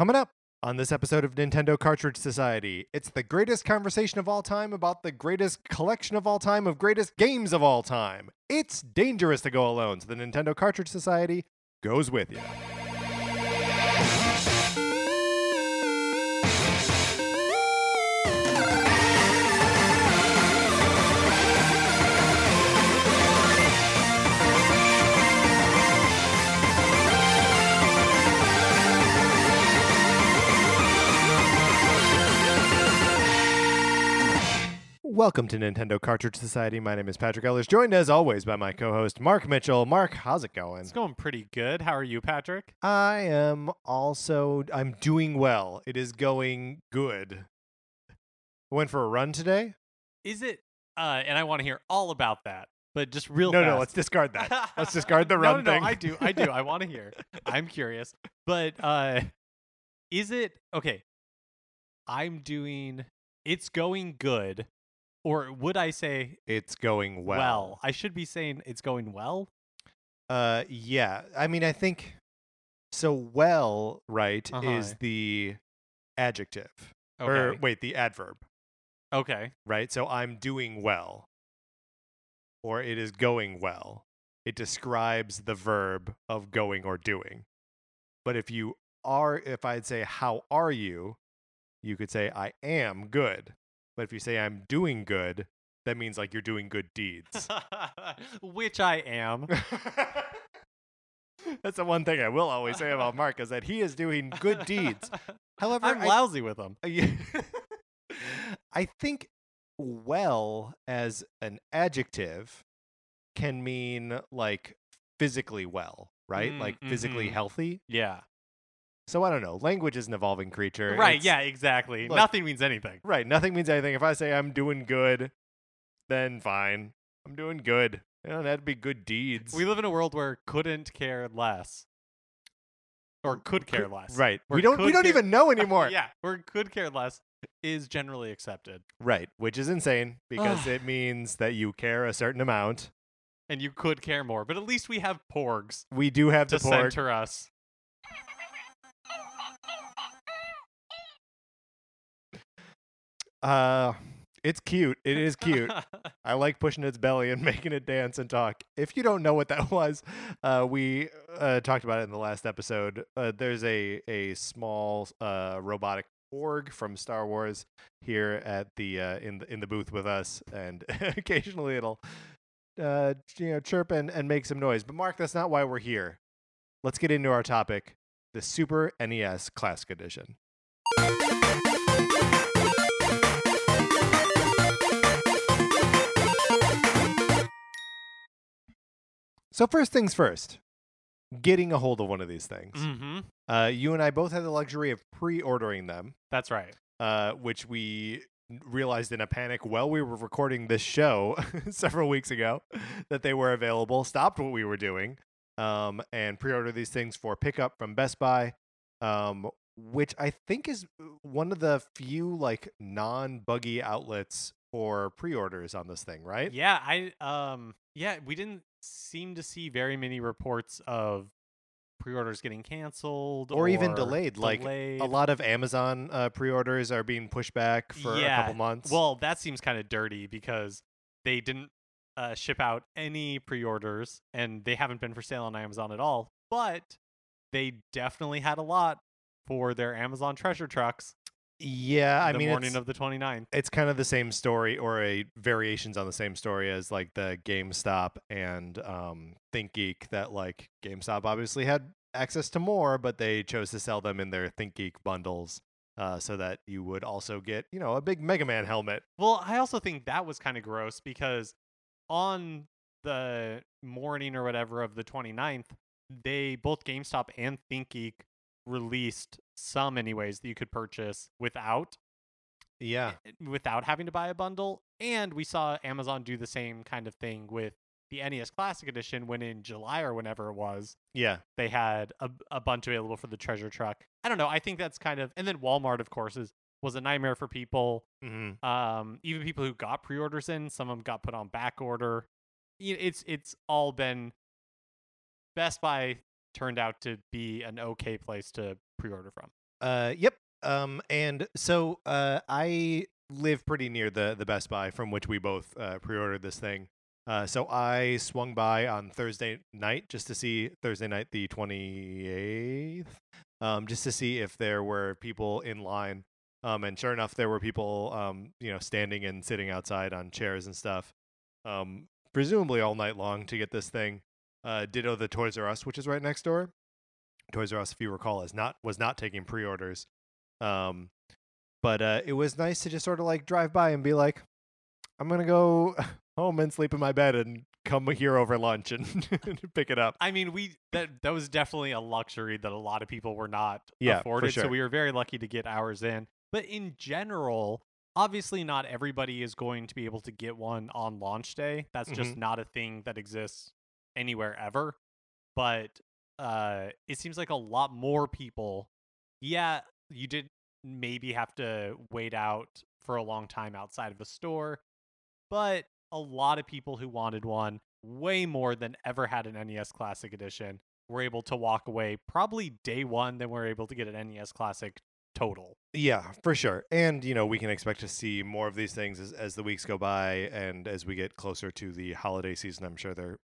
Coming up on this episode of Nintendo Cartridge Society, it's the greatest conversation of all time about the greatest collection of all time of greatest games of all time. It's dangerous to go alone, so the Nintendo Cartridge Society goes with you. Welcome to Nintendo Cartridge Society. My name is Patrick Ellers, joined as always by my co-host Mark Mitchell. Mark, how's it going? It's going pretty good. How are you, Patrick? I am also I'm doing well. It is going good. I went for a run today. Is it? Uh, and I want to hear all about that, but just real no, fast. no, let's discard that. let's discard the No, run no, thing. No, I do. I do. I want to hear. I'm curious. But uh, is it okay? I'm doing. It's going good, or would I say It's going well. well? I should be saying it's going well. Uh yeah. I mean, I think so well, right, is Uh-huh. the adjective. Okay. Or wait, the adverb, okay. right? So I'm doing well. Or it is going well. It describes the verb of going or doing. But if you are if I'd say how are you, you could say I am good. But if you say I'm doing good, that means like you're doing good deeds. Which I am. That's the one thing I will always say about Mark is that he is doing good deeds. However, I'm I, lousy with them. I think well as an adjective can mean like physically well, right? Mm, like physically mhm. healthy. Yeah. So I don't know. Language is an evolving creature. Right. It's- Yeah. Exactly. look- Nothing means anything. Right. Nothing means anything. If I say I'm doing good, then fine. I'm doing good. You know, that'd be good deeds. We live in a world where couldn't care less, or could care less. Right. Where We don't we don't care- even know anymore. yeah, where could care less is generally accepted, Right. Which is insane because it means that you care a certain amount. and you could care more. But at least we have porgs We do have to the porg. center us. Uh, it's cute. It is cute. I like pushing its belly and making it dance and talk. If you don't know what that was, uh, we uh, talked about it in the last episode. Uh, there's a a small uh, robotic porg from Star Wars here at the uh, in the in the booth with us, and occasionally it'll uh, you know chirp and, and make some noise. But Mark, that's not why we're here. Let's get into our topic: the Super NES Classic Edition. So first things first, getting a hold of one of these things. mm-hmm. Uh, you and I both had the luxury of pre-ordering them, That's right. uh, which we realized in a panic while we were recording this show several weeks ago that they were available. Stopped what we were doing, um, and pre-ordered these things for pickup from Best Buy, um, which I think is uh, one of the few like non-buggy outlets for pre-orders on this thing, right? Yeah. I um. Yeah. We didn't seem to see very many reports of pre-orders getting canceled Or even delayed, like. A lot of Amazon uh, pre-orders are being pushed back for a couple months. Well, that seems kind of dirty because they didn't uh, ship out any pre-orders and they haven't been for sale on Amazon at all. But they definitely had a lot for their Amazon treasure trucks yeah, I the mean, morning it's, of the 29th. it's kind of the same story or a variations on the same story as like the GameStop and um, ThinkGeek that like GameStop obviously had access to more, but they chose to sell them in their ThinkGeek bundles uh, so that you would also get you know a big Mega Man helmet. Well, I also think that was kind of gross because on the morning or whatever of the 29th, they both GameStop and ThinkGeek released some anyways that you could purchase without Yeah, without having to buy a bundle. And we saw Amazon do the same kind of thing with the NES Classic Edition when in July or whenever it was, yeah, they had a, a bunch available for the treasure truck. I don't know. I think that's kind of, and then Walmart, of course, is was a nightmare for people. hmm Um, even people who got pre-orders in, some of them got put on back order. It's it's all been. Best Buy turned out to be an okay place to pre-order from. Uh, yep. Um, and so uh, I live pretty near the the Best Buy from which we both uh, pre-ordered this thing. Uh, so I swung by on Thursday night just to see Thursday night the twenty eighth, um, just to see if there were people in line. Um, and sure enough, there were people, um, you know, standing and sitting outside on chairs and stuff, um, presumably all night long to get this thing. Uh, ditto the Toys R Us, which is right next door. Toys R Us, if you recall, is not was not taking pre-orders. Um, but uh, it was nice to just sort of like drive by and be like, I'm gonna go home and sleep in my bed and come here over lunch and pick it up. I mean, we that that was definitely a luxury that a lot of people were not Yeah, for afforded. So we were very lucky to get ours in. But in general, obviously not everybody is going to be able to get one on launch day. That's just Mm-hmm. not a thing that exists anywhere ever. But uh it seems like a lot more people yeah, you did maybe have to wait out for a long time outside of a store, but a lot of people who wanted one, way more than ever had an NES Classic Edition, were able to walk away probably day one than were able to get an NES Classic total. Yeah, for sure. And you know, we can expect to see more of these things as, as the weeks go by and as we get closer to the holiday season. I'm sure they're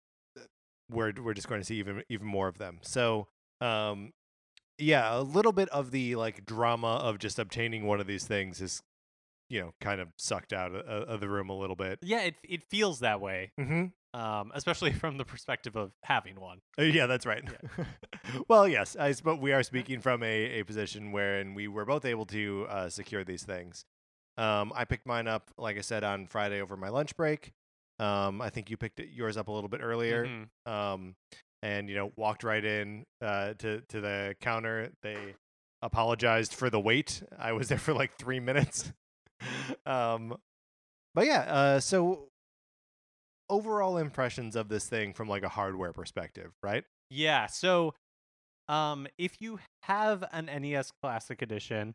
we're we're just going to see even even more of them. So, um yeah, a little bit of the like drama of just obtaining one of these things is you know, kind of sucked out of, of the room a little bit. Yeah, it it feels that way, Mhm. um, especially from the perspective of having one. Uh, yeah, that's right. well, yes, I but we are speaking from a, a position wherein we were both able to uh, secure these things. Um, I picked mine up, like I said, on Friday over my lunch break. Um, I think you picked yours up a little bit earlier. Mhm. Um, and you know, walked right in uh, to to the counter. They apologized for the wait. I was there for like three minutes. um, but yeah, uh, so overall impressions of this thing from like a hardware perspective, right? Yeah, so um if you have an NES Classic Edition,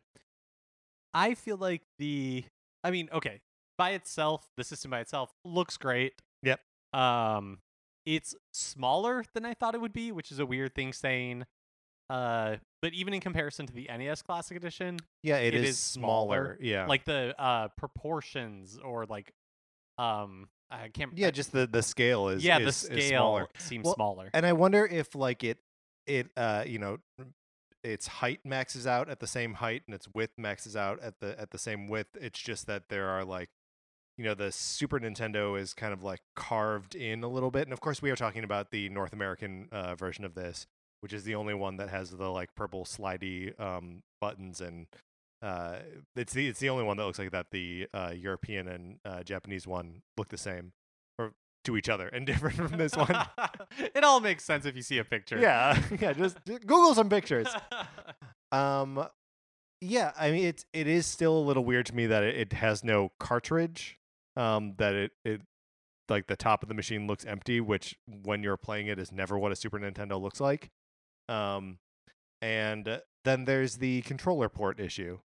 I feel like the I mean, okay, by itself, the system by itself looks great. Yep. Um it's smaller than I thought it would be, which is a weird thing saying. Uh but even in comparison to the NES Classic Edition, Yeah, It is, is smaller. Yeah, like the uh proportions or like um I can't yeah, just the the scale is yeah, is, the scale smaller. seems Well, smaller. And I wonder if like it it uh you know its height maxes out at the same height and its width maxes out at the at the same width. It's just that there are like you know the Super Nintendo is kind of like carved in a little bit. And of course we are talking about the North American uh, version of this, which is the only one that has the like purple slidey um buttons and uh it's the it's the only one that looks like that. The uh European and uh, Japanese one look the same or to each other and different from this one. it all makes sense if you see a picture. Yeah, yeah. Just, just Google some pictures. Um, yeah. I mean, it's it is still a little weird to me that it, it has no cartridge. Um, that it it like the top of the machine looks empty, which when you're playing it is never what a Super Nintendo looks like. Um, and uh, then there's the controller port issue.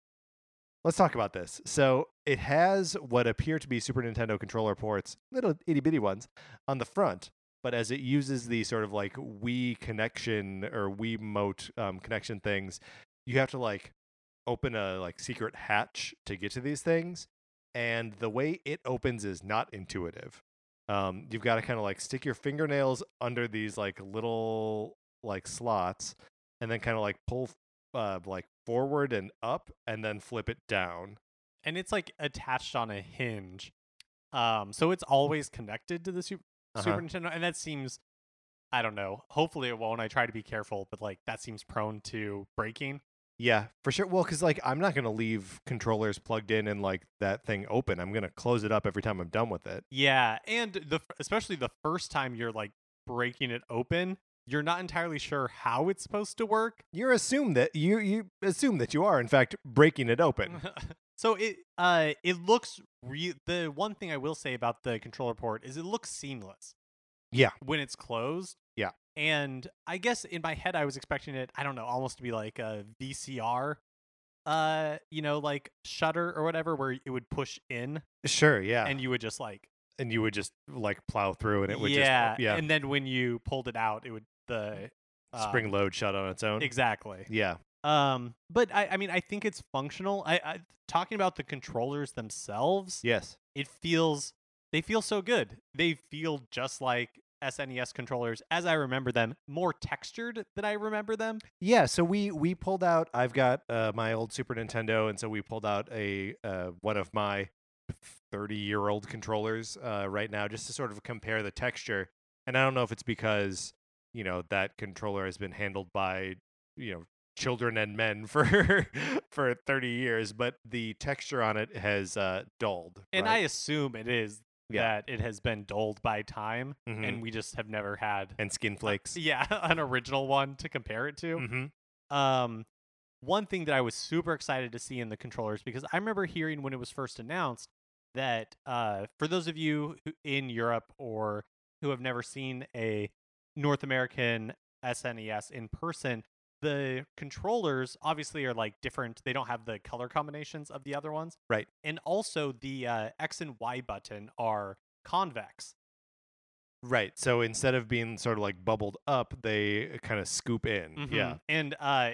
Let's talk about this. So it has what appear to be Super Nintendo controller ports, little itty bitty ones, on the front. But as it uses the sort of like Wii connection or Wii mote um, connection things, you have to like open a like secret hatch to get to these things. And the way it opens is not intuitive. Um, you've got to kind of like stick your fingernails under these like little like slots and then kind of like pull uh, like forward and up and then flip it down. and it's like attached on a hinge. Um, so it's always connected to the Super, Uh-huh. Super Nintendo, and that seems, I don't know. Hopefully it won't. I try to be careful, but like that seems prone to breaking. Yeah, for sure. Well, because like I'm not gonna leave controllers plugged in and like that thing open. I'm gonna close it up every time I'm done with it. Yeah, and the especially the first time you're like breaking it open, you're not entirely sure how it's supposed to work. You assume that you you assume that you are in fact breaking it open. so it uh it looks re- the one thing I will say about the controller port is it looks seamless. Yeah. When it's closed. And I guess in my head I was expecting it, I don't know, almost to be like a VCR uh, you know, like shutter or whatever where it would push in Sure, yeah. and you would just like and you would just like plow through and it would yeah, just yeah and then when you pulled it out, it would the uh, spring load shut on its own. exactly. Yeah. Um, but I, I mean, I think it's functional. I, I talking about the controllers themselves. Yes. It feels they feel so good. They feel just like SNES controllers as I remember them, more textured than I remember them. Yeah, so we we pulled out. I've got uh, my old Super Nintendo, and so we pulled out a uh, one of my thirty year old controllers uh, right now, just to sort of compare the texture. And I don't know if it's because you know that controller has been handled by you know children and men for for 30 years but the texture on it has uh dulled And right? I assume it is Yeah. that it has been dulled by time Mhm. and we just have never had and skin uh, flakes yeah, an original one to compare it to. hmm Um, one thing that I was super excited to see in the controllers because I remember hearing when it was first announced that uh, for those of you in Europe or who have never seen a North American SNES in person, the controllers obviously are like different. They don't have the color combinations of the other ones, Right. And also the uh, X and Y button are convex. right so instead of being sort of like bubbled up they kind of scoop in yeah Mhm. And uh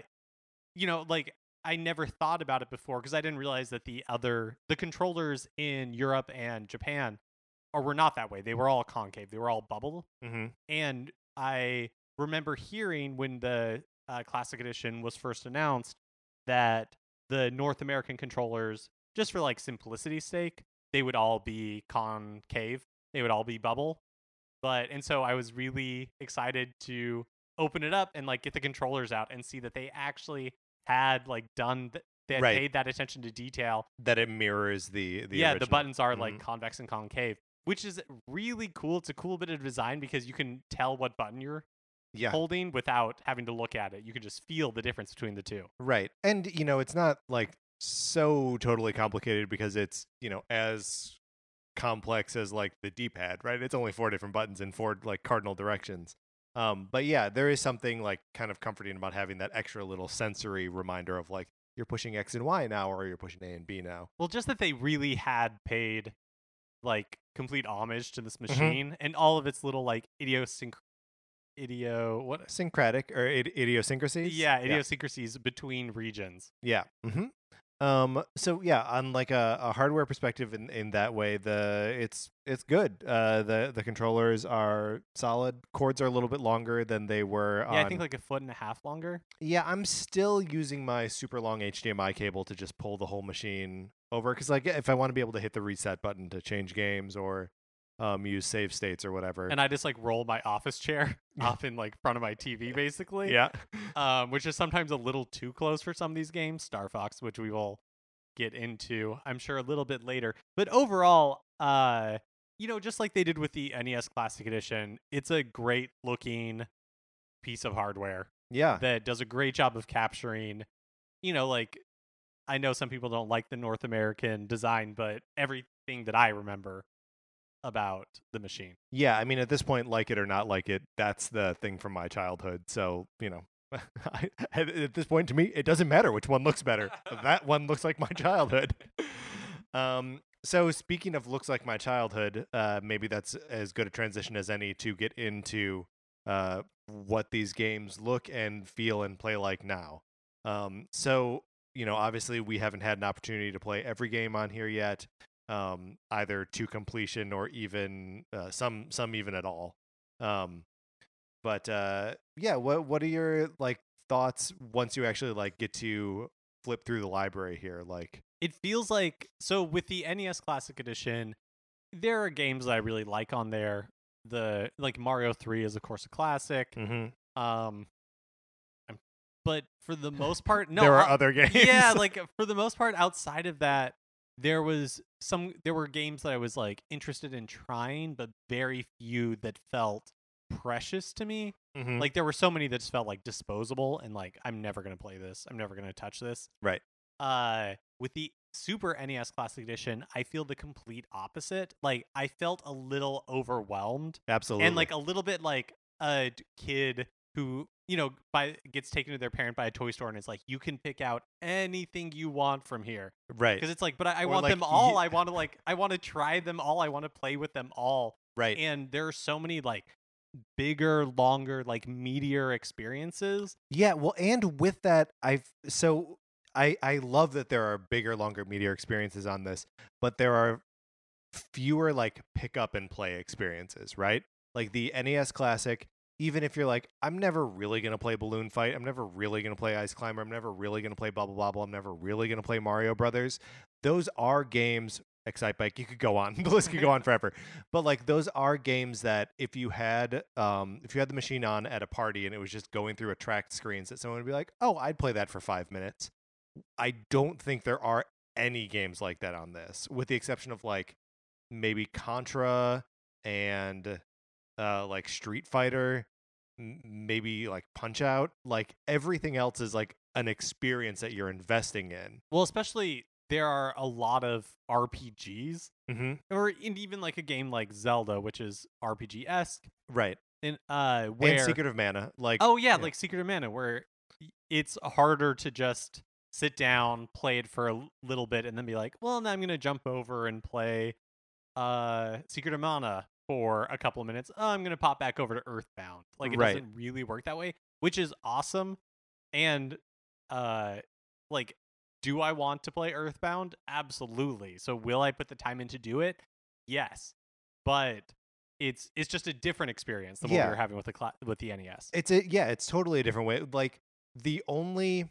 you know, like I never thought about it before because I didn't realize that the other the controllers in Europe and Japan or were not that way. They were all concave. They were all bubble. hmm And I remember hearing when the uh, classic edition was first announced that the North American controllers just for like simplicity's sake, they would all be concave. They would all be bubble. But and so I was really excited to open it up and like get the controllers out and see that they actually had like done th- they had Right. paid that attention to detail. that it mirrors the the yeah, the buttons are like Mhm. convex and concave, which is really cool. It's a cool bit of design because you can tell what button you're yeah holding without having to look at it. You can just feel the difference between the two. Right. And you know, it's not like so totally complicated because it's, you know, as complex as like the D-pad, right? It's only four different buttons in four like cardinal directions. Um but yeah, there is something like kind of comforting about having that extra little sensory reminder of like you're pushing X and Y now or you're pushing A and B now. Well, just that they really had paid like complete homage to this Mm-hmm. machine and all of its little like idiosync idio what Syncratic or id- idiosyncrasies? yeah idiosyncrasies between regions. Yeah. hmm Um. So yeah, on like a, a hardware perspective, in, in that way, the it's it's good. Uh, the the controllers are solid. Cords are a little bit longer than they were. Yeah, I think like a foot and a half longer. yeah, I'm still using my super long HDMI cable to just pull the whole machine over. Because like if I want to be able to hit the reset button to change games or um use save states or whatever. And I just like roll my office chair off in like front of my TV basically. yeah. um, which is sometimes a little too close for some of these games. Star Fox, which we will get into, I'm sure, a little bit later. But overall, uh, you know, just like they did with the NES Classic Edition, it's a great looking piece of hardware Yeah. that does a great job of capturing, you know, like I know some people don't like the North American design, but everything that I remember about the machine. Yeah, I mean, at this point, like it or not like it, that's the thing from my childhood. So, you know, at this point, to me, it doesn't matter which one looks better. that one looks like my childhood. um, so, speaking of looks like my childhood, uh, maybe that's as good a transition as any to get into uh, what these games look and feel and play like now. Um, so, you know, obviously, we haven't had an opportunity to play every game on here yet um, either to completion or even uh, some some even at all. Um, but uh, yeah, what what are your like thoughts once you actually like get to flip through the library here? Like, it feels like so with the NES Classic Edition, there are games that I really like on there. The like Mario 3 is of course a classic. mm-hmm. Um but for the most part no there are uh, other games. Yeah, like for the most part outside of that there was some there were games that I was like interested in trying but very few that felt precious to me. Mhm. Like there were so many that just felt like disposable and like I'm never going to play this. I'm never going to touch this. right. Uh with the Super NES Classic Edition, I feel the complete opposite. Like I felt a little overwhelmed Absolutely. and like a little bit like a kid who, you know, by gets taken to their parent by a toy store and is like, "You can pick out anything you want from here." right, Because it's like, "But I, I want like, them all. I want to like I want to try them all. I want to play with them all. Right. And there are so many like bigger, longer, like meteor experiences. Yeah, well, and with that, I've so I I love that there are bigger, longer meteor experiences on this, but there are fewer like pick up and play experiences, right? Like the NES Classic, even if you're like, I'm never really gonna play Balloon Fight, I'm never really gonna play Ice Climber, I'm never really gonna play Bubble Bobble, I'm never really gonna play Mario Brothers. Those are games. Excitebike, you could go on. The list could go on forever. But like those are games that if you had um if you had the machine on at a party and it was just going through a tracked screens that someone would be like, Oh, I'd play that for five minutes. I don't think there are any games like that on this, with the exception of like maybe Contra and uh, like Street Fighter, m- maybe like Punch Out. Like everything else is like an experience that you're investing in. Well, especially there are a lot of RPGs, Mm-hmm. or in even like a game like Zelda, which is RPG esque, Right. and uh, where and Secret of Mana. Like oh yeah, yeah. like Secret of Mana, where it's harder to just sit down, play it for a little bit, and then be like, well, now I'm gonna jump over and play uh Secret of Mana for a couple of minutes. Oh, I'm gonna pop back over to Earthbound. Like it Right. doesn't really work that way, which is awesome. And uh like do I want to play Earthbound? Absolutely. So will I put the time in to do it? Yes. But it's it's just a different experience than what we were having with the cla- with the NES. it's a yeah, it's totally a different way. Like the only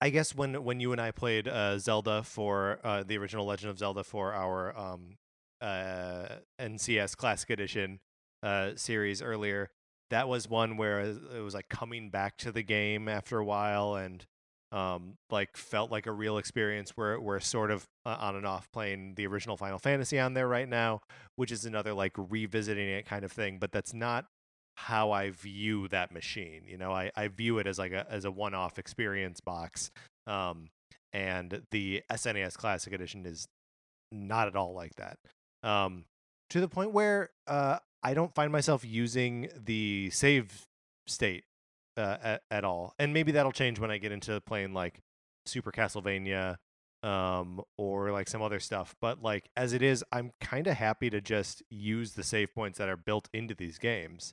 I guess when when you and I played uh, Zelda for uh, the original Legend of Zelda for our um, uh, NCS Classic Edition uh, series earlier, that was one where it was like coming back to the game after a while and um, like felt like a real experience. Where we're sort of uh, on and off playing the original Final Fantasy on there right now, which is another like revisiting it kind of thing. But that's not how I view that machine. You know, I, I view it as like a as a one off experience box. Um, and the SNES Classic Edition is not at all like that. Um, to the point where uh, I don't find myself using the save state uh, at, at all. And maybe that'll change when I get into playing like Super Castlevania um or like some other stuff but like as it is i'm kind of happy to just use the save points that are built into these games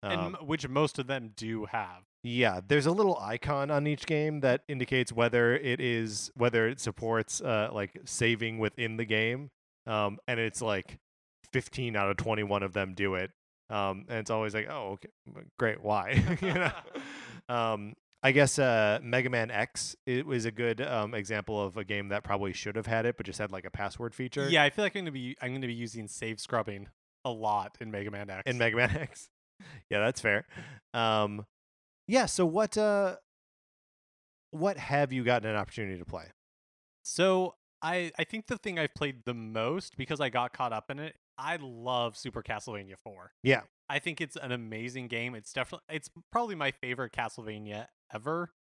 and um, m- which most of them do have. yeah, there's a little icon on each game that indicates whether it is whether it supports uh like saving within the game. Um and it's like 15 out of 21 of them do it. Um and it's always like, "Oh, okay, great, why?" you know. Um I guess uh Mega Man X it was a good um example of a game that probably should have had it but just had like a password feature. Yeah, I feel like I'm gonna be I'm gonna be using save scrubbing a lot in Mega Man X. in Mega Man X. yeah, that's fair. Um, yeah. So what? Uh, what have you gotten an opportunity to play? So I I think the thing I've played the most because I got caught up in it. I love Super Castlevania 4. Yeah. I think it's an amazing game. It's definitely it's probably my favorite Castlevania ever.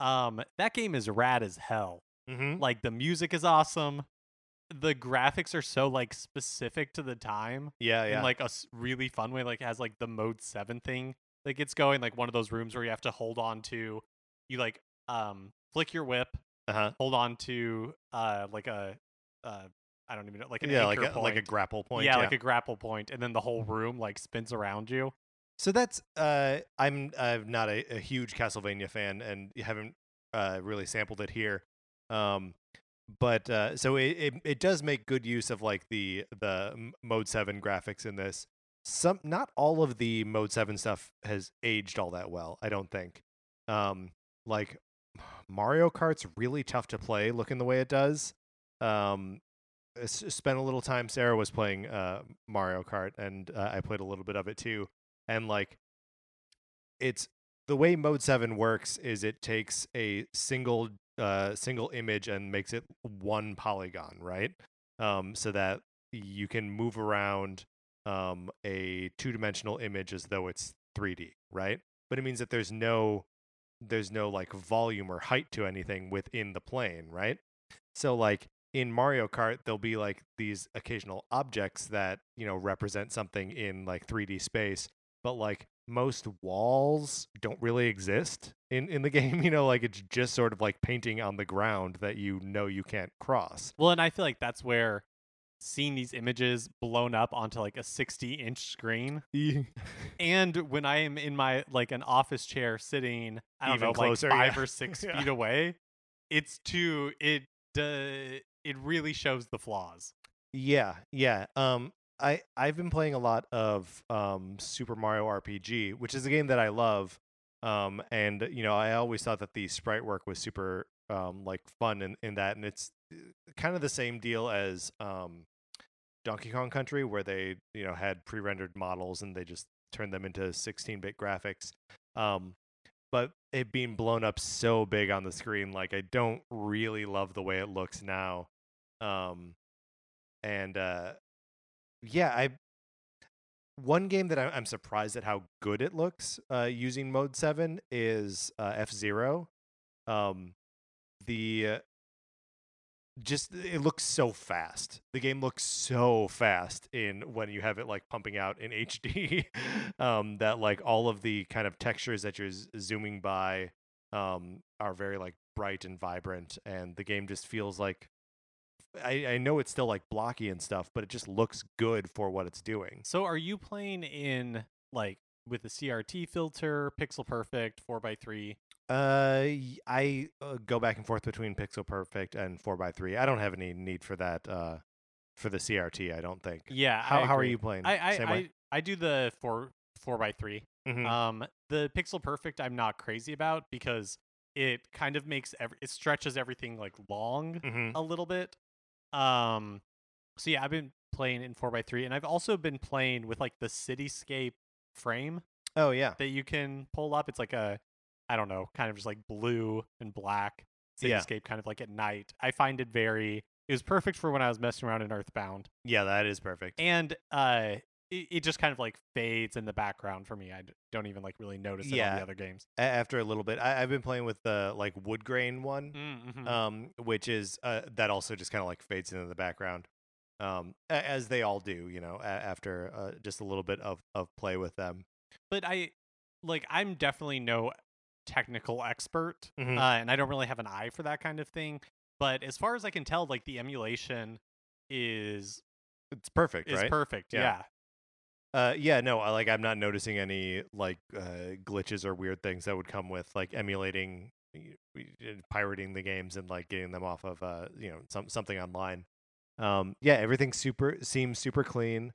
Um that game is rad as hell. Mm-hmm. Like the music is awesome. The graphics are so like specific to the time Yeah, yeah. in like a really fun way like it has like the mode 7 thing. Like it's going like one of those rooms where you have to hold on to you like um flick your whip uh huh. hold on to uh like a uh I don't even know like an Yeah, like a like a grapple point. yeah, like a grapple point, and then the whole room like spins around you. So that's uh, I'm I'm not a, a huge Castlevania fan and haven't uh, really sampled it here. Um, but uh, so it, it it does make good use of like the the mode seven graphics in this. Some not all of the mode seven stuff has aged all that well. I don't think. Um, like Mario Kart's really tough to play looking the way it does. Um, spent a little time. Sarah was playing uh, Mario Kart, and uh, I played a little bit of it too. And like, it's the way Mode Seven works is it takes a single uh, single image and makes it one polygon, right? Um, so that you can move around um, a two dimensional image as though it's 3D, right? But it means that there's no there's no like volume or height to anything within the plane, right? So like in Mario Kart, there'll be like these occasional objects that you know represent something in like 3D space, but like most walls don't really exist in in the game. You know, like it's just sort of like painting on the ground that you know you can't cross. Well, and I feel like that's where seeing these images blown up onto like a 60 inch screen. And when I am in my like an office chair sitting, I don't Even know, closer, like five yeah. or six Yeah. feet away, it's too it uh, it really shows the flaws. Yeah, yeah. Um, I I've been playing a lot of um Super Mario RPG, which is a game that I love. Um, and you know, I always thought that the sprite work was super um like fun in in that, and it's uh, kind of the same deal as um Donkey Kong Country, where they you know had pre-rendered models and they just turned them into 16-bit graphics. Um, but it being blown up so big on the screen, like I don't really love the way it looks now. Um, and uh, yeah, I one game that I'm surprised at how good it looks uh, using Mode Seven is uh, F Zero. Um, the uh, just it looks so fast. The game looks so fast in when you have it like pumping out in HD. um, that like all of the kind of textures that you're z- zooming by um, are very like bright and vibrant, and the game just feels like I, I know it's still like blocky and stuff, but it just looks good for what it's doing. So are you playing in like with the CRT filter, pixel perfect, 4x3? Uh, I uh, go back and forth between Pixel Perfect and 4x3. I don't have any need for that uh, for the CRT, I don't think. Yeah. How, how are you playing? I I, I? I do the 4 4x3. Mhm. Um, the pixel perfect I'm not crazy about because it kind of makes every it stretches everything like long Mhm. a little bit. Um, so yeah, I've been playing in 4x3 and I've also been playing with like the cityscape frame Oh, yeah. that you can pull up. It's like a I don't know, kind of just like blue and black Yeah. kind of like at night. I find it very it was perfect for when I was messing around in Earthbound. Yeah, that is perfect. And uh it, it just kind of like fades in the background for me. I don't even like really notice it on Yeah. the other games. A- after a little bit, I- I've been playing with the like wood grain one, Mm-hmm. um, which is uh, that also just kind of like fades into the background, um, as they all do, you know, after uh, just a little bit of of play with them. but I like I'm definitely no technical expert, Mhm. uh, and I don't really have an eye for that kind of thing. But as far as I can tell, like the emulation is It's perfect, is right? perfect. Yeah. Yeah. Uh, yeah, no, I- like I'm not noticing any like uh, glitches or weird things that would come with like emulating, pirating the games and like getting them off of uh, you know, some something online. Um, yeah, everything super seems super clean.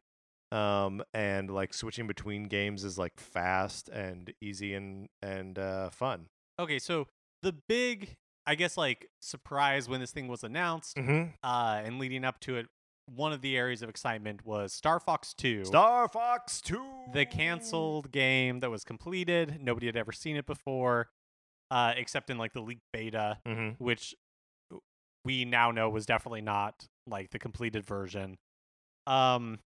Um, and like switching between games is like fast and easy and and uh, fun. Okay, so the big, I guess, like surprise when this thing was announced, Mm-hmm. uh, and leading up to it, one of the areas of excitement was Star Fox Two. Star Fox Two, the canceled game that was completed. Nobody had ever seen it before, uh, except in like the leaked beta, Mm-hmm. which we now know was definitely not like the completed version. Um,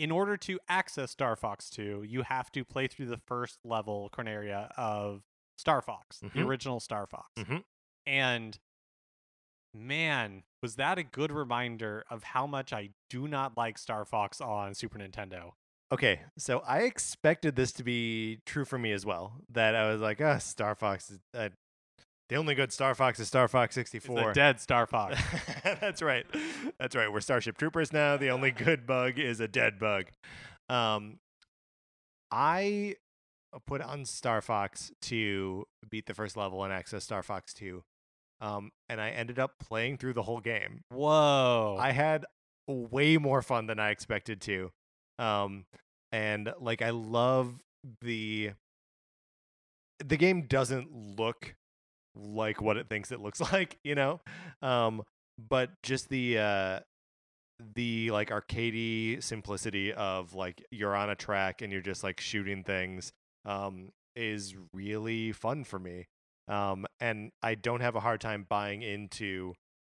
in order to access Star Fox 2, you have to play through the first level Corneria of Star Fox, the Mhm. original Star Fox. Mhm. And man, was that a good reminder of how much I do not like Star Fox on Super Nintendo. Okay, so I expected this to be true for me as well. That I was like, ah, Star Fox. Is, uh, the only good Star Fox is Star Fox It's 64. a dead Star Fox. That's right. That's right. We're Starship Troopers now. The only good bug is a dead bug. Um, I put on Star Fox to beat the first level and access Star Fox 2. Um, and I ended up playing through the whole game. Whoa. I had way more fun than I expected to. Um, and like I love the the game doesn't look like what it thinks it looks like, you know? Um, but just the uh the like arcadey simplicity of like you're on a track and you're just like shooting things um is really fun for me. Um and I don't have a hard time buying into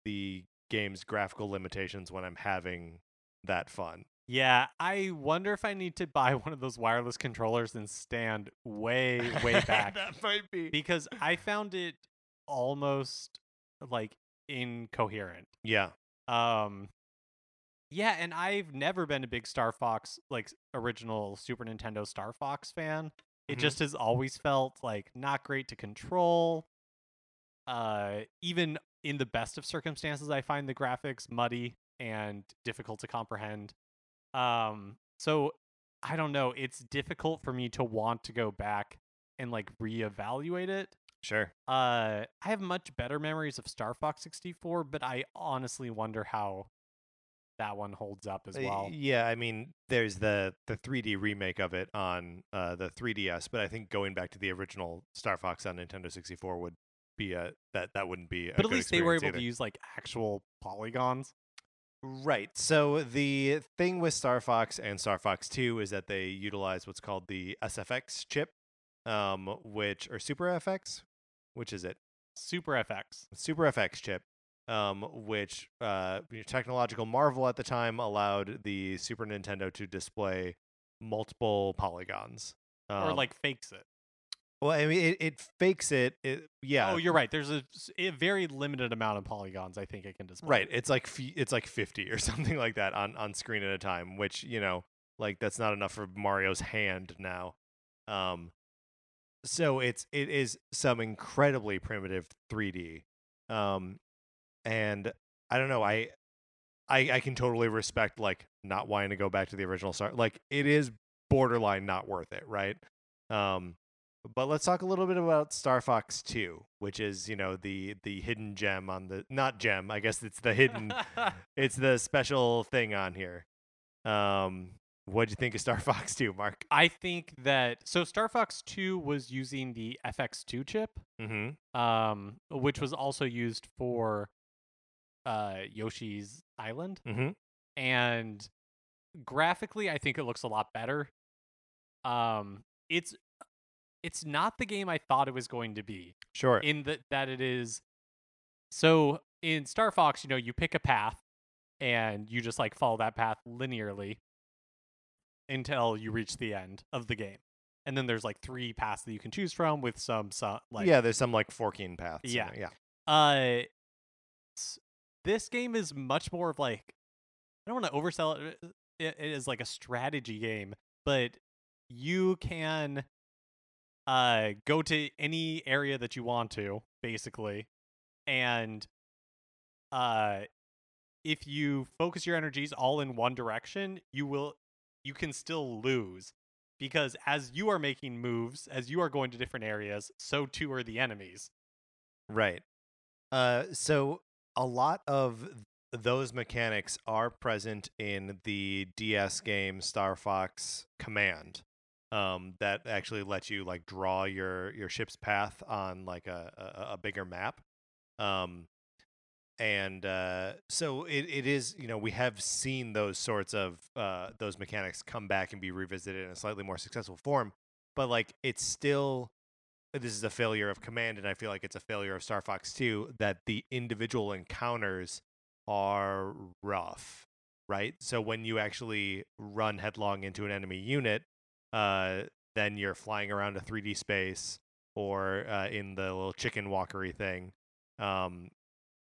the game's graphical limitations when I'm having that fun. yeah, I wonder if I need to buy one of those wireless controllers and stand way, way back. that might be. because I found it almost like incoherent. Yeah. Um yeah, and I've never been a big Star Fox like original Super Nintendo Star Fox fan. It Mhm. just has always felt like not great to control. Uh even in the best of circumstances I find the graphics muddy and difficult to comprehend. Um, so I don't know. It's difficult for me to want to go back and like reevaluate it. Sure. Uh, I have much better memories of Star Fox 64, but I honestly wonder how that one holds up as well. Yeah, I mean, there's the the 3D remake of it on uh, the 3DS, but I think going back to the original Star Fox on Nintendo 64 would be a that that wouldn't be. A But at least they were able to use like actual polygons. Right. So the thing with Star Fox and Star Fox 2 is that they utilize what's called the SFX chip, um, which or Super FX, which is it? Super FX. Super FX chip, um, which uh, technological marvel at the time allowed the Super Nintendo to display multiple polygons. or Um, like fakes it. well, I mean, it, it fakes it. it yeah. Oh, you're right. There's a very limited amount of polygons I think it can display. Right. It's like f- it's like 50 or something like that on on screen at a time, which, you know, like that's not enough for Mario's hand now. Um so it's it is some incredibly primitive 3D. Um and I don't know, I I I can totally respect like not wanting to go back to the original Star Like it is borderline not worth it, right? Um but let's talk a little bit about Star Fox 2, which is, you know, the the hidden gem on the not gem, I guess it's the hidden it's the special thing on here. Um what'd you think of Star Fox 2, Mark? I think that so Star Fox 2 was using the FX2 chip, Mhm. um, which was also used for uh, Yoshi's Island, Mhm. and graphically, I think it looks a lot better. Um, it's it's not the game I thought it was going to be. Sure. in that that it is so in Star Fox, you know, you pick a path and you just like follow that path linearly until you reach the end of the game. And then there's like three paths that you can choose from with some, some like yeah, there's some like forking paths. Yeah. Yeah. uh this game is much more of like I don't want to oversell it. uh, It it is like a strategy game, but you can uh go to any area that you want to, basically. And uh if you focus your energies all in one direction, you will you can still lose because as you are making moves, as you are going to different areas, so too are the enemies. Right. Uh, so a lot of those mechanics are present in the DS game Star Fox Command. Um, that actually lets you like draw your your ship's path on like a a, a bigger map. Um, and uh, so it, it is you know we have seen those sorts of uh, those mechanics come back and be revisited in a slightly more successful form, but like it's still this is a failure of command and i feel like it's a failure of star fox 2 that the individual encounters are rough right? So when you actually run headlong into an enemy unit uh, then you're flying around a 3d space or uh, in the little chicken walkery thing um,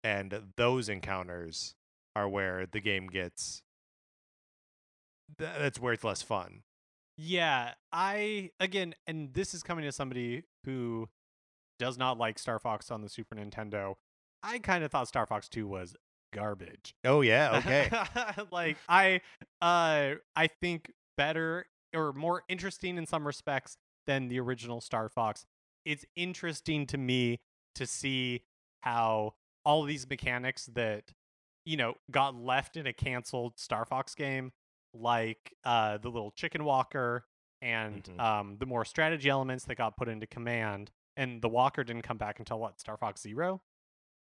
and those encounters are where the game gets that's where it's less fun Yeah, I again, and this is coming to somebody who does not like Star Fox on the Super Nintendo. I kind of thought Star Fox 2 was garbage. oh yeah okay like I uh I think better or more interesting in some respects than the original Star Fox. It's interesting to me to see how all these mechanics that you know got left in a canceled Star Fox game like uh the little chicken walker and Mhm. um the more strategy elements that got put into command and the walker didn't come back until what Star Fox 0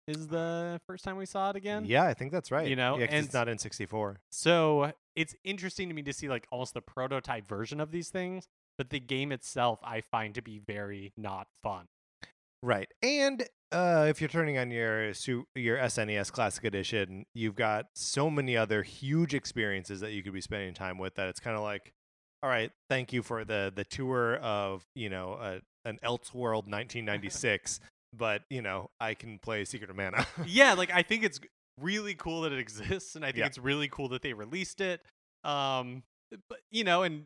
is the first time we saw it again. yeah i think that's right You know, yeah, and it's not in 64 So it's interesting to me to see like almost the prototype version of these things, but the game itself I find to be very not fun. Right. And uh, if you're turning on your your SNES Classic Edition, you've got so many other huge experiences that you could be spending time with that it's kind of like, all right, thank you for the the tour of you know a, an Elseworld 1996, but you know I can play Secret of Mana. yeah, like I think it's really cool that it exists, and I think Yeah. it's really cool that they released it. Um, but you know, and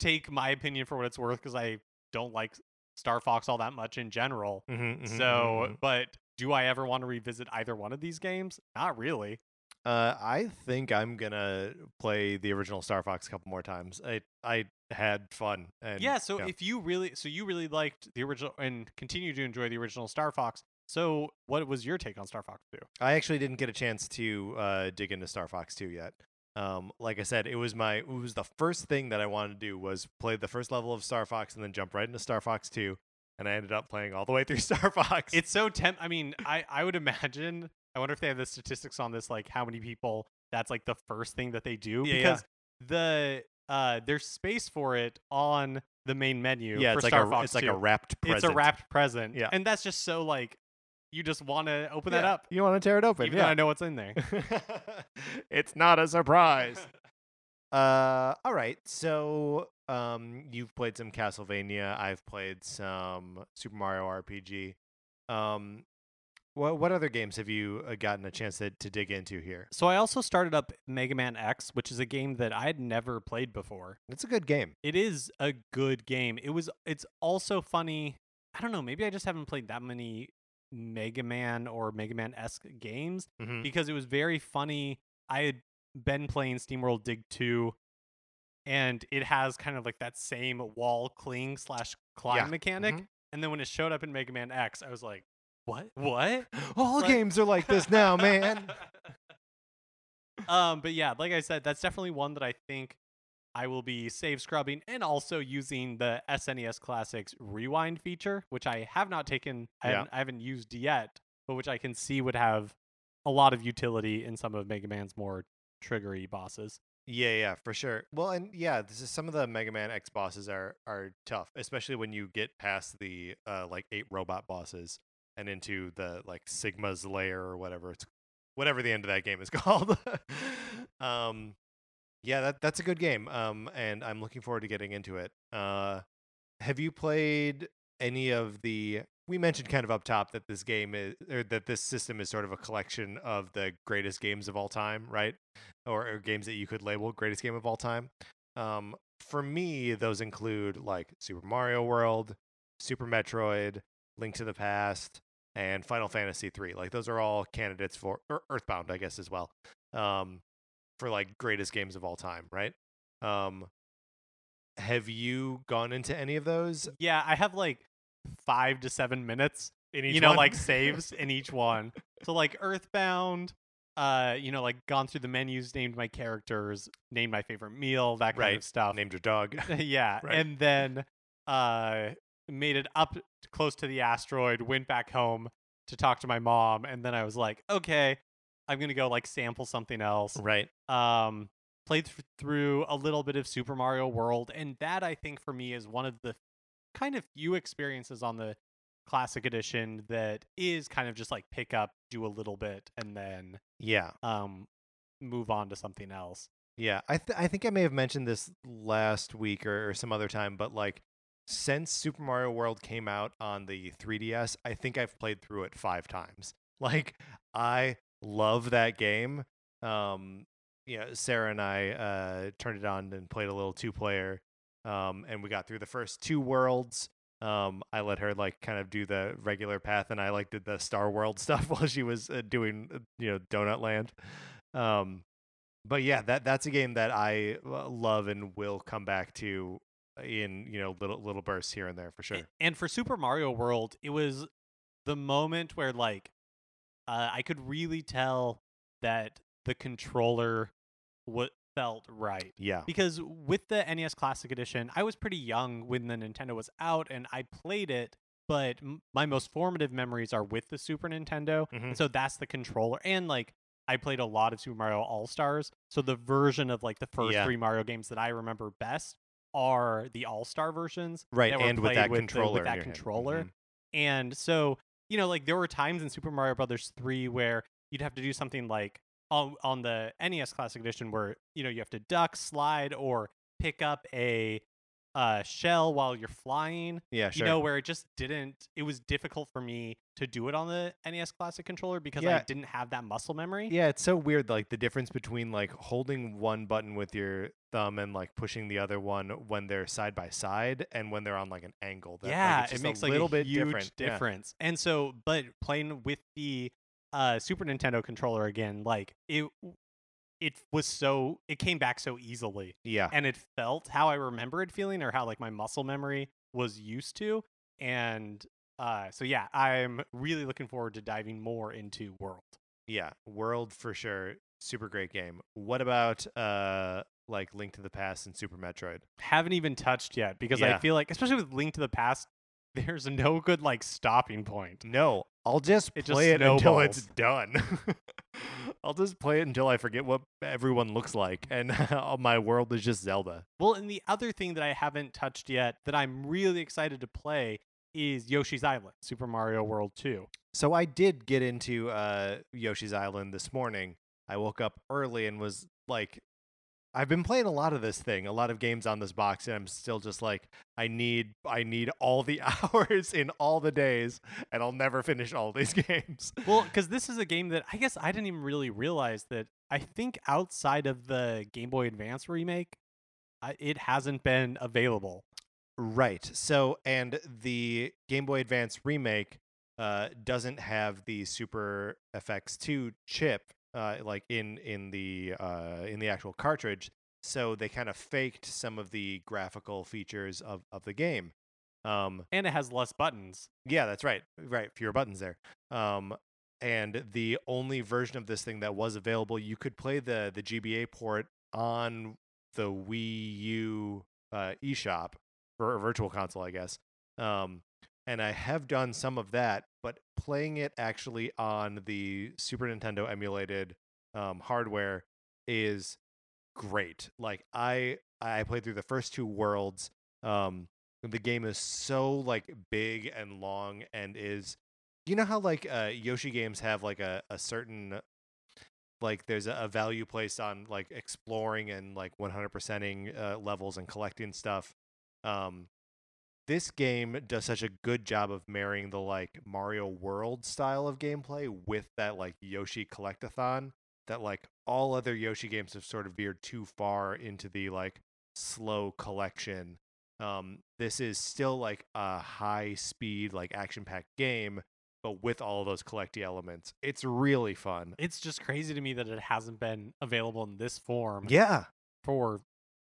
take my opinion for what it's worth because I don't like Star Fox all that much in general. Mhm, mhm, so, mhm, mhm. but do I ever want to revisit either one of these games? Not really. Uh, I think I'm gonna play the original Star Fox a couple more times. I I had fun. And, yeah, so if you really so you really liked the original and continue to enjoy the original Star Fox, so what was your take on Star Fox 2? I actually didn't get a chance to uh, dig into Star Fox 2 yet. Um, like I said, it was my it was the first thing that I wanted to do was play the first level of Star Fox and then jump right into Star Fox 2, and I ended up playing all the way through Star Fox. It's so temp I mean, I I would imagine I wonder if they have the statistics on this like how many people that's like the first thing that they do Yeah, yeah. because the uh there's space for it on the main menu yeah, for it's like Star a Fox it's like a wrapped present. It's a wrapped present. Yeah. And that's just so like you just want to open that up You want to tear it open? even yeah. I know what's in there. it's not a surprise. Uh, all right. So, um, you've played some Castlevania. I've played some Super Mario RPG. Um, what what other games have you uh, gotten a chance to, to dig into here? So I also started up Mega Man X, which is a game that I had never played before. It's a good game. It is a good game. It was it's also funny. I don't know, maybe I just haven't played that many Mega Man or Mega Man esque games Mhm. because it was very funny. I had been playing SteamWorld Dig 2 and it has kind of like that same wall cling slash climb Yeah, mechanic. mhm. And then when it showed up in Mega Man X, I was like, what? What? All Like- games are like this now, man. um, but yeah, like I said, that's definitely one that I think I will be save scumming and also using the SNES Classics rewind feature, which I have not taken, I, Yeah. haven't, I haven't used yet, but which I can see would have a lot of utility in some of Mega Man's more triggery bosses. Yeah, yeah, for sure. Well, and yeah, this is some of the Mega Man X bosses are are tough, especially when you get past the uh like eight robot bosses and into the like Sigma's lair or whatever it's whatever the end of that game is called. um yeah, that that's a good game. Um and I'm looking forward to getting into it. Uh have you played any of the we mentioned kind of up top that this game is or that this system is sort of a collection of the greatest games of all time, right? Or, or games that you could label greatest game of all time. Um, for me, those include like Super Mario World, Super Metroid, Link to the Past, and Final Fantasy III. Like those are all candidates for or Earthbound, I guess, as well. Um, for like greatest games of all time, right? Um, have you gone into any of those Yeah, I have like five to seven minutes in each you know, one? like saves in each one. So like Earthbound, uh, you know, like gone through the menus, named my characters, named my favorite meal, that kind Right. of stuff. named your dog. yeah, Right. and then uh, made it up close to the asteroid, went back home to talk to my mom, and then I was like, okay, I'm gonna go like sample something else. right. Um, played th- through a little bit of Super Mario World, and that I think for me is one of the kind of few experiences on the classic edition that is kind of just like pick up, do a little bit, and then Yeah. um move on to something else. Yeah, I th- I think I may have mentioned this last week or, or some other time, but like since Super Mario World came out on the 3DS, I think I've played through it five times. Like I love that game. Um, yeah, Sarah and I uh, turned it on and played a little two player, um, and we got through the first two worlds. Um, I let her like kind of do the regular path, and I like did the Star World stuff while she was uh, doing uh, you know Donut Land. Um, but yeah, that that's a game that I uh, love and will come back to in you know little little bursts here and there for sure. And for Super Mario World, it was the moment where like uh, I could really tell that the controller what felt right. Yeah, because with the NES Classic Edition, I was pretty young when the Nintendo was out and I played it, but m- my most formative memories are with the Super Nintendo. Mhm. And so that's the controller. And like I played a lot of Super Mario All Stars. So the version of like the first Yeah. three Mario games that I remember best are the All Star versions. right. And with that with the- controller, with that controller. Mhm. And so, you know, like there were times in Super Mario Brothers 3 where you'd have to do something like on, on the NES Classic Edition where, you know, you have to duck, slide, or pick up a uh, shell while you're flying. Yeah, sure. You know, where it just didn't, it was difficult for me to do it on the NES Classic controller because I didn't have that muscle memory. yeah, it's so weird. Like the difference between like holding one button with your thumb and like pushing the other one when they're side by side and when they're on like an angle. That, yeah, it's it makes a like little a bit huge different. Yeah. difference. And so, but playing with the uh, Super Nintendo controller again, like it, it was so it came back so easily Yeah. and it felt how I remember it feeling or how like my muscle memory was used to. And uh so yeah, I'm really looking forward to diving more into World. Yeah. World for sure. Super great game. What about uh like Link to the Past and Super Metroid? Haven't even touched yet because Yeah. I feel like especially with Link to the Past, there's no good like stopping point. No, I'll just It just play it until it's done. I'll just play it until I forget what everyone looks like, and my world is just Zelda. Well, and the other thing that I haven't touched yet that I'm really excited to play is Yoshi's Island, Super Mario World 2. So I did get into uh, Yoshi's Island this morning. I woke up early and was like, I've been playing a lot of this thing, a lot of games on this box, and I'm still just like, I need, I need all the hours in all the days, and I'll never finish all these games. Well, because this is a game that I guess I didn't even really realize that I think outside of the Game Boy Advance remake, I, it hasn't been available. Right. So, and the Game Boy Advance remake uh, doesn't have the Super FX2 chip, uh, like in in the uh, in the actual cartridge. So they kind of faked some of the graphical features of of the game. Um, And it has less buttons. yeah, that's right. Right, fewer buttons there. Um, and the only version of this thing that was available, you could play the the GBA port on the Wii U uh, eShop or a virtual console, I guess. Um, and I have done some of that, but playing it actually on the Super Nintendo emulated um, hardware is great. Like I I played through the first two worlds. Um, the game is so like big and long and is you know how like uh Yoshi games have like a, a certain like there's a, a value placed on like exploring and like 100%ing uh, levels and collecting stuff um this game does such a good job of marrying the like Mario World style of gameplay with that like Yoshi collectathon that like all other Yoshi games have sort of veered too far into the like slow collection. Um this is still like a high speed like action packed game but with all of those collecty elements it's really fun. It's just crazy to me that it hasn't been available in this form yeah. for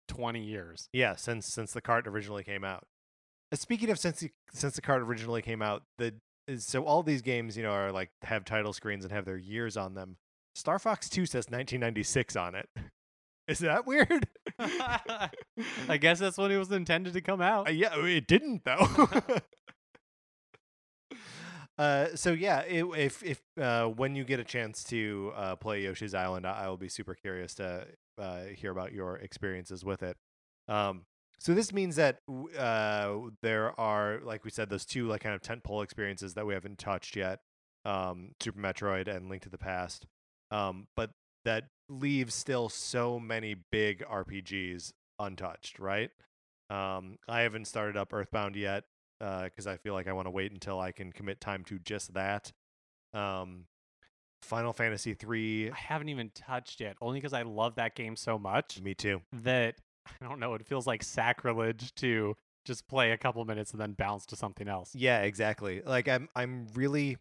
20 years. yeah since since the cart originally came out speaking of since the, since the cart originally came out the so all these games you know are like have title screens and have their years on them star fox 2 says 1996 on it is that weird I guess that's when it was intended to come out. Uh, yeah, it didn't though. uh, so yeah, i if if uh, when you get a chance to uh, play Yoshi's Island, I, I will be super curious to uh, hear about your experiences with it. Um, so this means that uh, there are, like we said, those two like kind of tentpole experiences that we haven't touched yet, um, Super Metroid and Link to the Past. Um, but that leaves still so many big RPGs untouched, right? Um, I haven't started up Earthbound yet because I feel like I want to wait until I can commit time to just that. Um, Final Fantasy three, I haven't even touched it, only because I love that game so much me too. that I don't know. It feels like sacrilege to just play a couple minutes and then bounce to something else. Yeah, exactly. Like I'm I'm really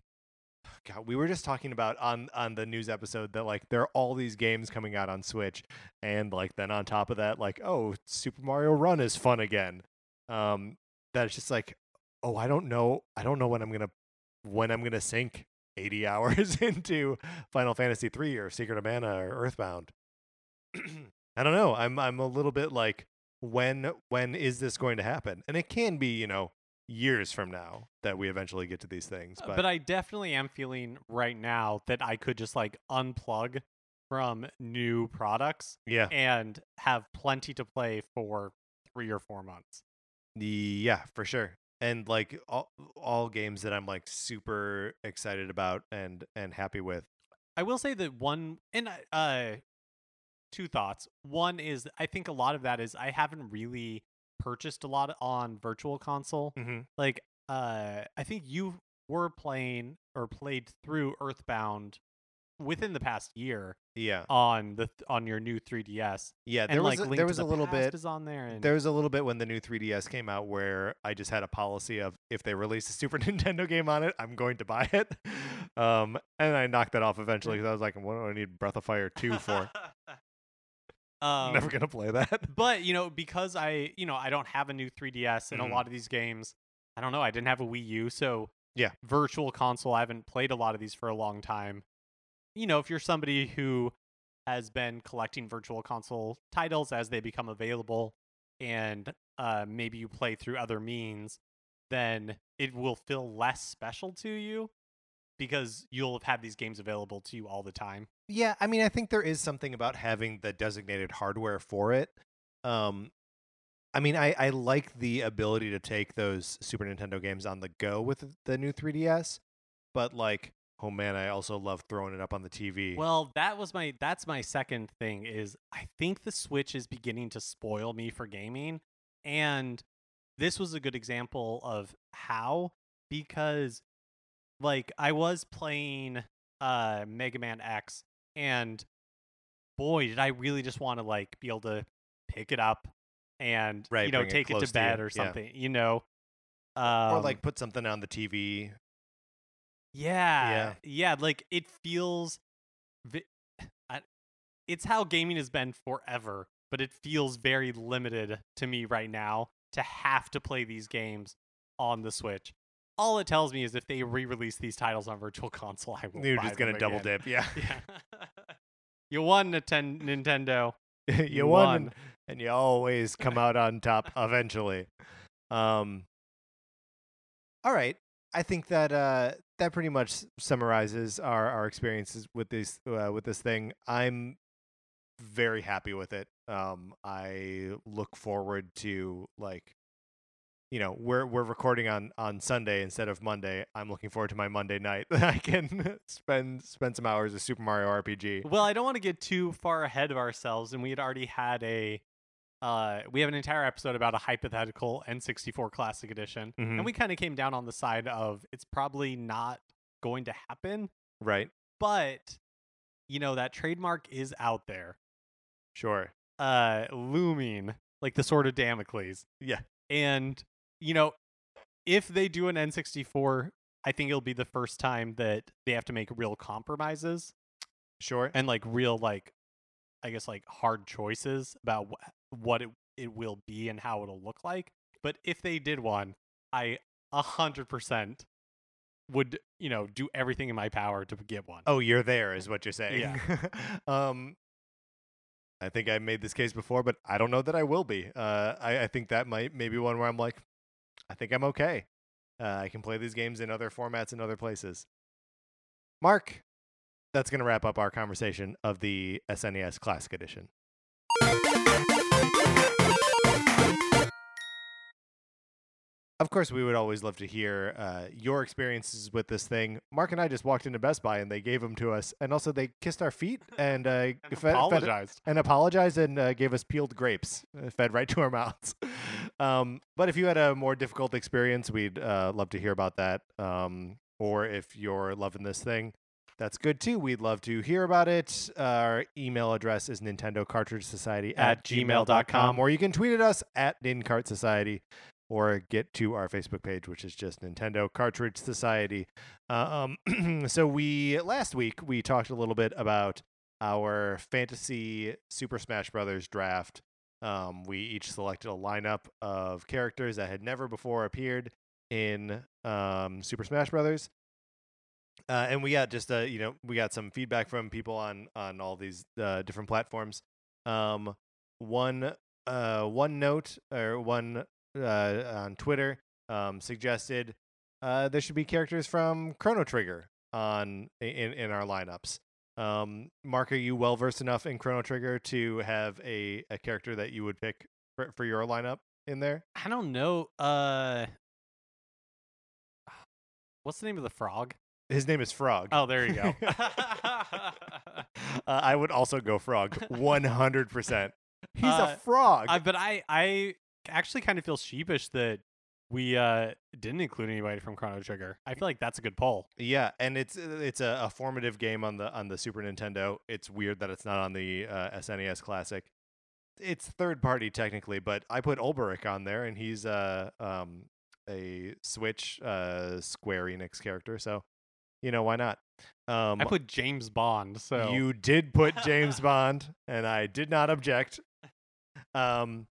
God, we were just talking about on on the news episode that like there are all these games coming out on Switch and like then on top of that like oh, Super Mario Run is fun again. Um that it's just like oh, I don't know. I don't know when I'm going to when I'm going to sink 80 hours into Final Fantasy 3 or Secret of Mana or Earthbound. I don't know. I'm I'm a little bit like when when is this going to happen? And it can be, you know, years from now that we eventually get to these things. Uh, But, But I definitely am feeling right now that I could just like unplug from new products yeah, and have plenty to play for three or four months. yeah, for sure. And like all all games that I'm like super excited about and and happy with. I will say that one and I- uh two thoughts. One is I think a lot of that is I haven't really purchased a lot on virtual console. Mm-hmm. Like uh I think you were playing or played through Earthbound within the past year Yeah, on the on your new 3DS. yeah. and There was like a, there was the a little bit is on there and There was a little bit when the new 3DS came out where I just had a policy of if they release a Super Nintendo game on it, I'm going to buy it. Um, and I knocked that off eventually because I was like, what do I need Breath of Fire 2 for? Um, Never gonna play that. but you know, because I, you know, I don't have a new 3DS and Mhm. a lot of these games, I don't know, I didn't have a Wii U, so Yeah. virtual console. I haven't played a lot of these for a long time. You know, if you're somebody who has been collecting virtual console titles as they become available, and uh, maybe you play through other means, then it will feel less special to you because you'll have had these games available to you all the time. Yeah, I mean, I think there is something about having the designated hardware for it. Um, I mean, I, I like the ability to take those Super Nintendo games on the go with the new 3DS, but like, oh man, I also love throwing it up on the TV. Well, that was my that's my second thing is I think the Switch is beginning to spoil me for gaming and this was a good example of how because like I was playing uh Mega Man X and boy did I really just want to like be able to pick it up and Right, you know it take it, close to to bed or yeah. something, you know. Um, or like put something on the TV. Yeah, yeah, like it feels. Vi- I, it's how gaming has been forever, but it feels very limited to me right now to have to play these games on the Switch. All it tells me is if they re-release these titles on Virtual Console, I will. You're just gonna double again. dip, yeah. Yeah. you won, Ninten- Nintendo. you, You won, won. and- and you always come out on top eventually. Um, all right, I think that uh, that pretty much summarizes our, our experiences with this uh, with this thing. I'm very happy with it. Um, I look forward to like, you know, we're we're recording on on Sunday instead of Monday. I'm looking forward to my Monday night. that I can spend spend some hours of Super Mario RPG. Well, I don't want to get too far ahead of ourselves, and we had already had a. Uh, we have an entire episode about a hypothetical N64 Classic Edition, Mhm. and we kind of came down on the side of it's probably not going to happen, Right? but you know that trademark is out there, Sure. uh, looming like the sword of Damocles. Yeah. And you know, if they do an N64, I think it'll be the first time that they have to make real compromises Sure. and like real like i guess like hard choices about wh- what it, it will be and how it'll look like but if they did one i a hundred percent would you know do everything in my power to get one. Oh, you're there, is what you're saying. Yeah. um, I think I made this case before, but I don't know that I will be. Uh, I, I think that might maybe one where I'm like, I think I'm okay. Uh, I can play these games in other formats in other places. Mark, that's going to wrap up our conversation of the SNES Classic Edition. Of course, we would always love to hear uh, your experiences with this thing. Mark and I just walked into Best Buy and they gave them to us, and also they kissed our feet and uh, And fed- fed- apologized. and apologized and uh, gave us peeled grapes uh, fed right to our mouths. um, but if you had a more difficult experience, we'd uh, love to hear about that. Um, or if you're loving this thing, that's good too. We'd love to hear about it. Our email address is Nintendo Cartridge Society at, At gmail.com, or you can tweet at us at NinCart Society or get to our Facebook page, which is just Nintendo Cartridge Society. Um, so we last week we talked a little bit about our fantasy Super Smash Brothers draft. Um, we each selected a lineup of characters that had never before appeared in um, Super Smash Brothers. Uh, and we got just uh, you know we got some feedback from people on on all these uh, different platforms. Um, one uh, one note or one uh, on Twitter um, suggested there should be characters from Chrono Trigger on in in our lineups. Um, Mark, are you well versed enough in Chrono Trigger to have a, a character that you would pick for, for your lineup in there? I don't know. Uh, what's the name of the frog? His name is Frog. Oh, there you go. uh, I would also go Frog, one hundred percent. He's Uh, a frog. But I, I actually kind of feel sheepish that we uh didn't include anybody from Chrono Trigger. I feel like that's a good poll. Yeah, and it's it's a, a formative game on the on the Super Nintendo. It's weird that it's not on the uh, SNES Classic. It's third party technically, but I put Olberic on there, and he's uh, um, a Switch uh, Square Enix character, so you know why not? Um, I put James Bond. So You did put James Bond, and I did not object. Um,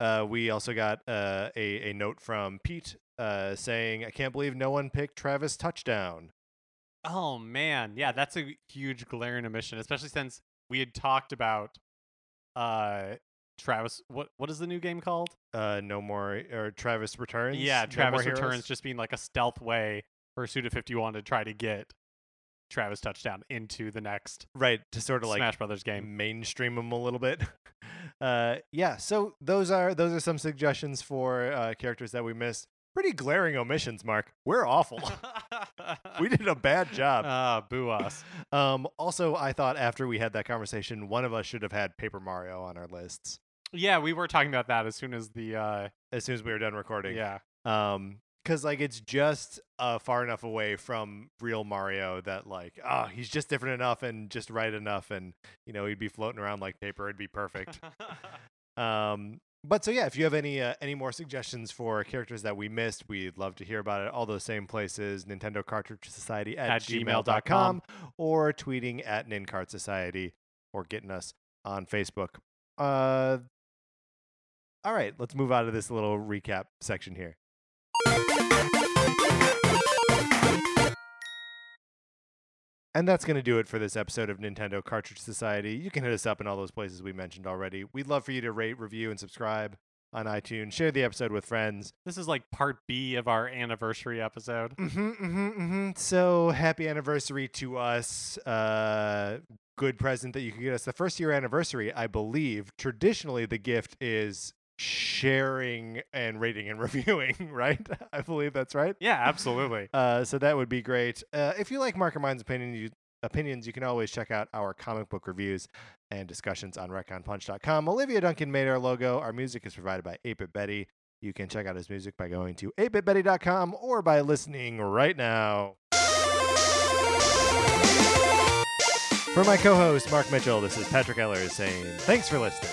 uh, we also got uh, a a note from Pete uh, saying, "I can't believe no one picked Travis touchdown." Oh man, yeah, that's a huge glaring omission, especially since we had talked about uh Travis. What what is the new game called? Uh, no more or Travis returns. Yeah, No Travis Heroes? returns just being like a stealth way for Suda Fifty One to try to get Travis touchdown into the next right to sort of like Smash Brothers game. mainstream them a little bit. uh, yeah, so those are those are some suggestions for uh, characters that we missed. Pretty glaring omissions, Mark. We're awful. we did a bad job. Ah, boo us. Um, also, I thought after we had that conversation, one of us should have had Paper Mario on our lists Yeah, we were talking about that as soon as the uh as soon as we were done recording. yeah. Um, because like it's just uh far enough away from real Mario that like ah he's just different enough and just right enough and you know he'd be floating around like paper. It'd be perfect. um. But so yeah, if you have any uh, any more suggestions for characters that we missed, we'd love to hear about it. All those same places: Nintendo Cartridge Society at, At gmail.com gmail.com. or tweeting at Nincart Society or getting us on Facebook. Uh, all right, let's move out of this little recap section here. And that's going to do it for this episode of Nintendo Cartridge Society. You can hit us up in all those places we mentioned already. We'd love for you to rate, review, and subscribe on iTunes. Share the episode with friends. This is like part B of our anniversary episode. Mm-hmm, mm-hmm, mm-hmm. So happy anniversary to us. Uh, good present that you could get us. The first year anniversary, I believe, traditionally the gift is sharing and rating and reviewing, right? I believe that's right. Yeah, absolutely. Uh, so that would be great. Uh, if you like Mark and Mine's opinion, you, opinions, you can always check out our comic book reviews and discussions on ReckonPunch.com. Olivia Duncan made our logo. Our music is provided by 8-Bit Betty. You can check out his music by going to 8bitbetty.com or by listening right now. For my co-host Mark Mitchell, this is Patrick Eller saying thanks for listening.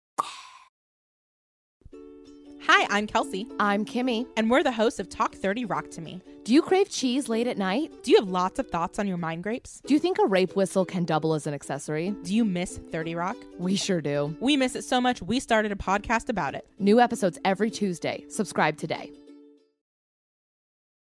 Hi, I'm Kelsey, I'm Kimmy. and we're the hosts of Talk 30 Rock to Me. Do you crave cheese late at night? Do you have lots of thoughts on your mind grapes? Do you think a rape whistle can double as an accessory? Do you miss 30 Rock? We sure do. We miss it so much, we started a podcast about it. New episodes every Tuesday. Subscribe today.